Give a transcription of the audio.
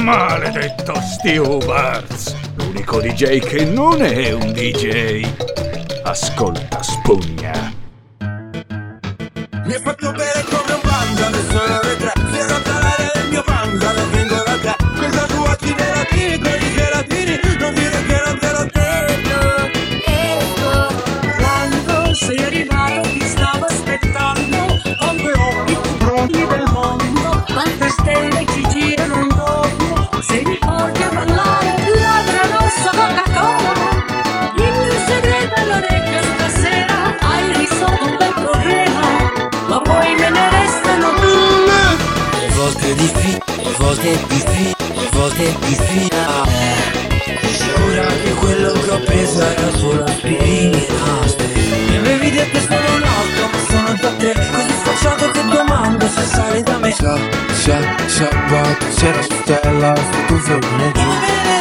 Maledetto Stewards! L'unico DJ che non è un DJ. Ascolta, spugna. Mi hai fatto bere come un panda, adesso è ore volte di fi, le volte di fi Sicura che quello che ho preso era solo aspirina Mi avevi detto sono un altro ma sono da te Così sfacciato che domando se sali da me. Sa, sa, sabato sera stella, tu vieni giù